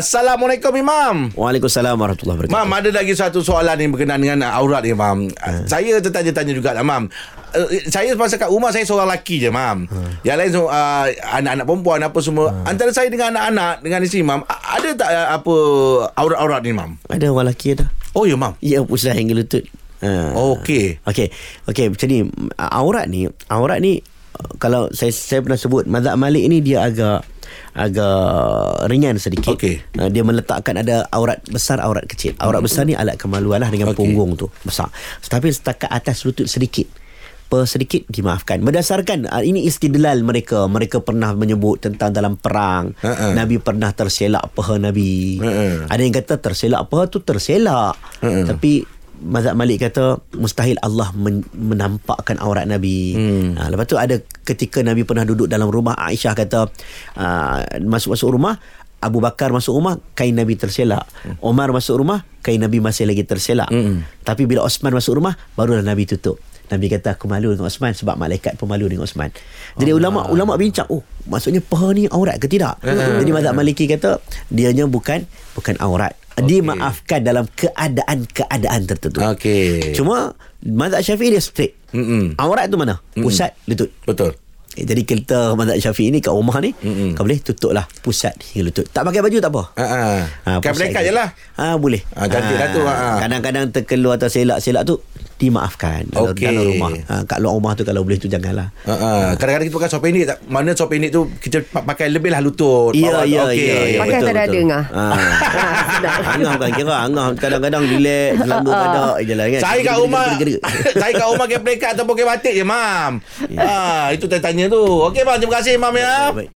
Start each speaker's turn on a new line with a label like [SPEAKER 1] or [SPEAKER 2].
[SPEAKER 1] Assalamualaikum Imam.
[SPEAKER 2] Waalaikumsalam warahmatullahi wabarakatuh.
[SPEAKER 1] Mam, ada lagi satu soalan ni berkenaan dengan aurat ni, Mam.
[SPEAKER 2] Ha.
[SPEAKER 1] Saya tertanya-tanya juga lah, Mam. Uh, saya masa kat rumah saya seorang lelaki je, Mam.
[SPEAKER 2] Ha.
[SPEAKER 1] Yang lain so, uh, anak-anak perempuan apa semua. Antara saya dengan anak-anak dengan isteri, Mam, a- ada tak uh, apa aurat-aurat ni, Mam?
[SPEAKER 2] Ada orang lelaki ada.
[SPEAKER 1] Oh, ya, Mam.
[SPEAKER 2] Ya, pusat hingga lutut. Ha.
[SPEAKER 1] Okey.
[SPEAKER 2] Okey. Okey, macam ni aurat ni, aurat ni uh, kalau saya saya pernah sebut mazhab Malik ni dia agak agak ringan sedikit.
[SPEAKER 1] Okey.
[SPEAKER 2] Uh, dia meletakkan ada aurat besar, aurat kecil. Aurat besar ni alat kemaluan lah dengan
[SPEAKER 1] Okey.
[SPEAKER 2] punggung tu besar. Tapi setakat atas lutut sedikit. Sedikit dimaafkan berdasarkan uh, ini istidlal mereka mereka pernah menyebut tentang dalam perang
[SPEAKER 1] Ha-ha.
[SPEAKER 2] Nabi pernah terselak paha Nabi
[SPEAKER 1] Ha-ha.
[SPEAKER 2] ada yang kata terselak paha tu terselak
[SPEAKER 1] Ha-ha.
[SPEAKER 2] tapi Mazhab Malik kata mustahil Allah men- menampakkan aurat Nabi. Hmm. Ha, lepas tu ada ketika Nabi pernah duduk dalam rumah Aisyah kata uh, masuk-masuk rumah Abu Bakar masuk rumah kain Nabi terselak. Omar masuk rumah kain Nabi masih lagi terselak.
[SPEAKER 1] Hmm.
[SPEAKER 2] Tapi bila Osman masuk rumah barulah Nabi tutup. Nabi kata aku malu dengan Osman sebab malaikat pun malu dengan Osman. Jadi ulama ulama bincang, oh maksudnya paha ni aurat ke tidak? Jadi mazhab Maliki kata dianya bukan bukan aurat. Dimaafkan dalam keadaan-keadaan tertentu.
[SPEAKER 1] Okey.
[SPEAKER 2] Cuma mazhab Syafi'i dia strict.
[SPEAKER 1] Mm-mm.
[SPEAKER 2] Aurat tu mana? Pusat lutut.
[SPEAKER 1] Betul.
[SPEAKER 2] Eh, jadi kita mazhab Syafi'i ni kat rumah ni
[SPEAKER 1] Mm-mm.
[SPEAKER 2] kau boleh tutup lah pusat hingga lutut. Tak pakai baju tak apa.
[SPEAKER 1] Ha ah.
[SPEAKER 2] Ha,
[SPEAKER 1] Kan
[SPEAKER 2] pusat
[SPEAKER 1] mereka
[SPEAKER 2] hingga-
[SPEAKER 1] je lah.
[SPEAKER 2] Ha boleh.
[SPEAKER 1] Ah, cantik dah tu, ha, ha.
[SPEAKER 2] Kadang-kadang terkeluar atau selak-selak tu dimaafkan dalam,
[SPEAKER 1] Okey.
[SPEAKER 2] dalam rumah. Ha, kat luar rumah tu kalau boleh tu janganlah.
[SPEAKER 1] Ha ah. Kadang-kadang kita pakai sop pendek tak mana sop pendek tu kita pa- pakai lebih lah lutut.
[SPEAKER 2] Ya, ya, ya, ya.
[SPEAKER 3] Pakai
[SPEAKER 2] betul,
[SPEAKER 3] tak ada ngah.
[SPEAKER 2] Ha. Angah bukan kira Angah kadang-kadang relax Selambut kadak je lah kan
[SPEAKER 1] Saya kat rumah. Saya kat rumah ke plekat Ataupun ke batik je Mam ha, Itu tanya tu Okey Mam Terima kasih Mam ya
[SPEAKER 2] Baik.